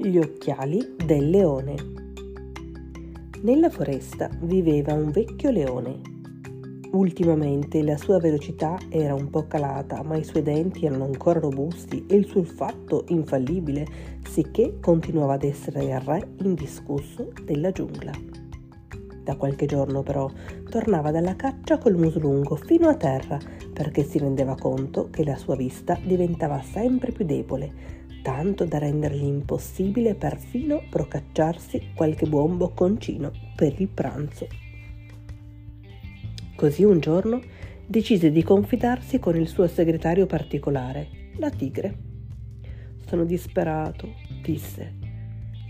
Gli occhiali del leone. Nella foresta viveva un vecchio leone. Ultimamente la sua velocità era un po' calata, ma i suoi denti erano ancora robusti e il suo olfatto infallibile, sicché continuava ad essere il re indiscusso della giungla. Da qualche giorno però tornava dalla caccia col muso lungo fino a terra perché si rendeva conto che la sua vista diventava sempre più debole tanto da rendergli impossibile perfino procacciarsi qualche buon bocconcino per il pranzo. Così un giorno decise di confidarsi con il suo segretario particolare, la tigre. Sono disperato, disse.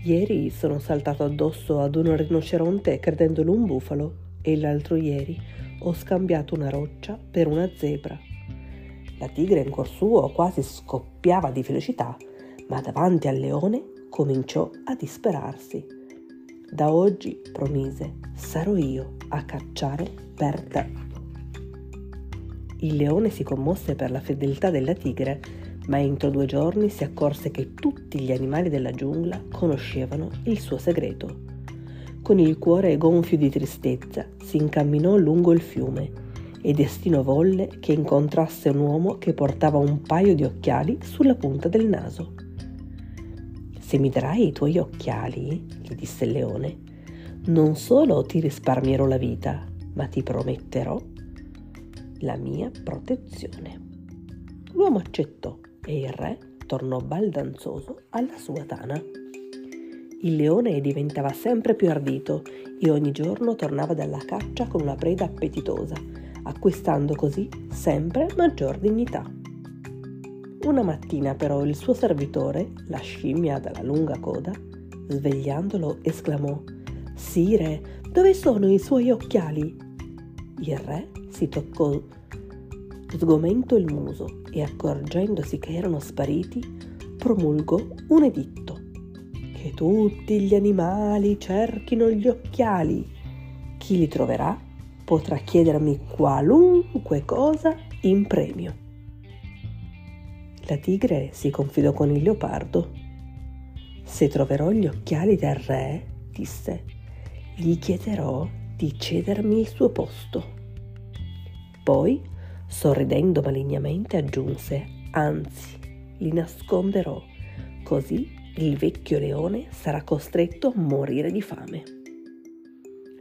Ieri sono saltato addosso ad un rinoceronte credendolo un bufalo e l'altro ieri ho scambiato una roccia per una zebra. La tigre in cuor suo quasi scoppiava di felicità ma davanti al leone cominciò a disperarsi. Da oggi, promise, sarò io a cacciare per te. Il leone si commosse per la fedeltà della tigre, ma entro due giorni si accorse che tutti gli animali della giungla conoscevano il suo segreto. Con il cuore gonfio di tristezza si incamminò lungo il fiume e destino volle che incontrasse un uomo che portava un paio di occhiali sulla punta del naso. Se mi darai i tuoi occhiali, gli disse il leone, non solo ti risparmierò la vita, ma ti prometterò la mia protezione. L'uomo accettò e il re tornò baldanzoso alla sua tana. Il leone diventava sempre più ardito e ogni giorno tornava dalla caccia con una preda appetitosa, acquistando così sempre maggior dignità. Una mattina però il suo servitore, la scimmia dalla lunga coda, svegliandolo esclamò Sire, dove sono i suoi occhiali? Il re si toccò sgomento il muso e accorgendosi che erano spariti, promulgò un editto che tutti gli animali cerchino gli occhiali. Chi li troverà potrà chiedermi qualunque cosa in premio. La tigre si confidò con il leopardo. Se troverò gli occhiali del re, disse, gli chiederò di cedermi il suo posto. Poi, sorridendo malignamente, aggiunse, anzi, li nasconderò, così il vecchio leone sarà costretto a morire di fame.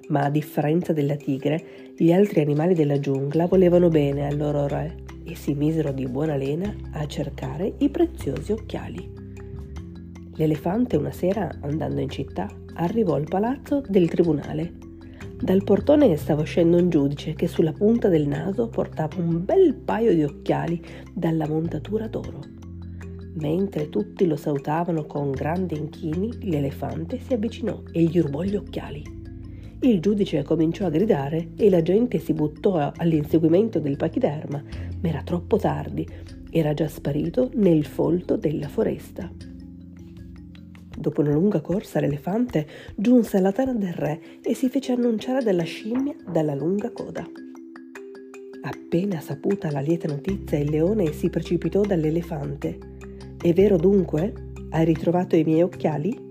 Ma a differenza della tigre, gli altri animali della giungla volevano bene al loro re e si misero di buona lena a cercare i preziosi occhiali. L'elefante una sera, andando in città, arrivò al palazzo del tribunale. Dal portone stava uscendo un giudice che sulla punta del naso portava un bel paio di occhiali dalla montatura d'oro. Mentre tutti lo salutavano con grandi inchini, l'elefante si avvicinò e gli rubò gli occhiali. Il giudice cominciò a gridare e la gente si buttò all'inseguimento del pachiderma, ma era troppo tardi, era già sparito nel folto della foresta. Dopo una lunga corsa l'elefante giunse alla tana del re e si fece annunciare dalla scimmia dalla lunga coda. Appena saputa la lieta notizia, il leone si precipitò dall'elefante. È vero dunque? Hai ritrovato i miei occhiali?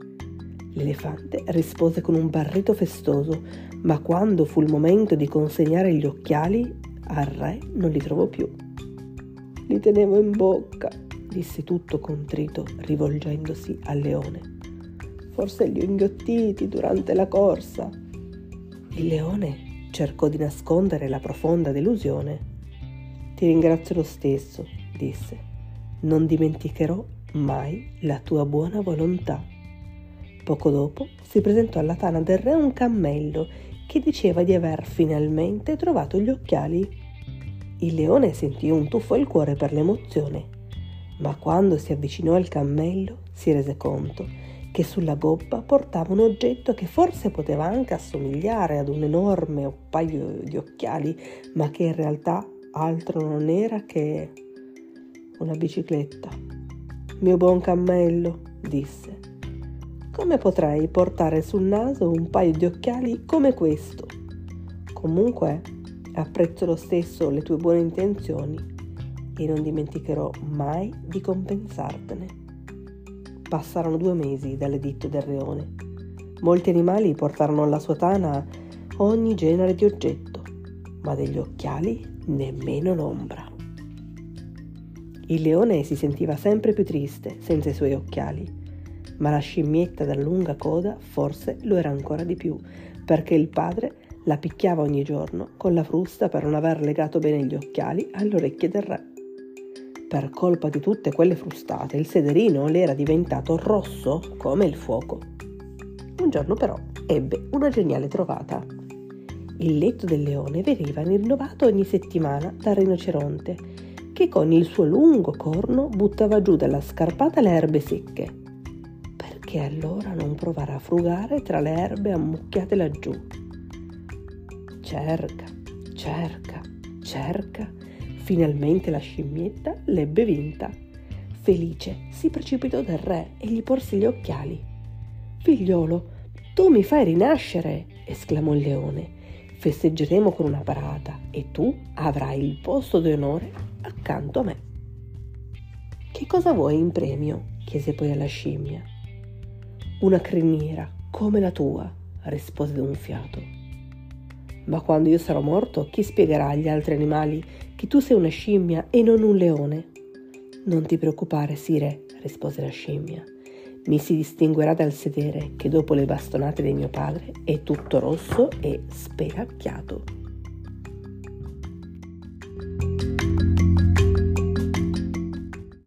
L'elefante rispose con un barrito festoso, ma quando fu il momento di consegnare gli occhiali, al re non li trovò più. Li tenevo in bocca, disse tutto contrito, rivolgendosi al leone. Forse li ho inghiottiti durante la corsa. Il leone cercò di nascondere la profonda delusione. Ti ringrazio lo stesso, disse. Non dimenticherò mai la tua buona volontà. Poco dopo si presentò alla tana del re un cammello che diceva di aver finalmente trovato gli occhiali. Il leone sentì un tuffo al cuore per l'emozione, ma quando si avvicinò al cammello si rese conto che sulla gobba portava un oggetto che forse poteva anche assomigliare ad un enorme paio di occhiali, ma che in realtà altro non era che una bicicletta. Mio buon cammello, disse, come potrei portare sul naso un paio di occhiali come questo? Comunque, apprezzo lo stesso le tue buone intenzioni e non dimenticherò mai di compensartene. Passarono due mesi dall'editto del leone. Molti animali portarono alla sua tana ogni genere di oggetto, ma degli occhiali nemmeno l'ombra. Il leone si sentiva sempre più triste senza i suoi occhiali, ma la scimmietta dalla lunga coda forse lo era ancora di più, perché il padre la picchiava ogni giorno con la frusta per non aver legato bene gli occhiali alle orecchie del re. Per colpa di tutte quelle frustate, il sederino le era diventato rosso come il fuoco. Un giorno però ebbe una geniale trovata. Il letto del leone veniva rinnovato ogni settimana dal rinoceronte, che con il suo lungo corno buttava giù dalla scarpata le erbe secche. Perché allora non provare a frugare tra le erbe ammucchiate laggiù? Cerca, cerca, cerca Finalmente la scimmietta l'ebbe vinta. Felice si precipitò dal re e gli porse gli occhiali. Figliolo, tu mi fai rinascere, esclamò il leone. Festeggeremo con una parata e tu avrai il posto d'onore accanto a me. Che cosa vuoi in premio? chiese poi alla scimmia. Una criniera come la tua, rispose d'un fiato. Ma quando io sarò morto, chi spiegherà agli altri animali che tu sei una scimmia e non un leone? Non ti preoccupare, Sire, rispose la scimmia. Mi si distinguerà dal sedere che dopo le bastonate di mio padre è tutto rosso e spelacchiato.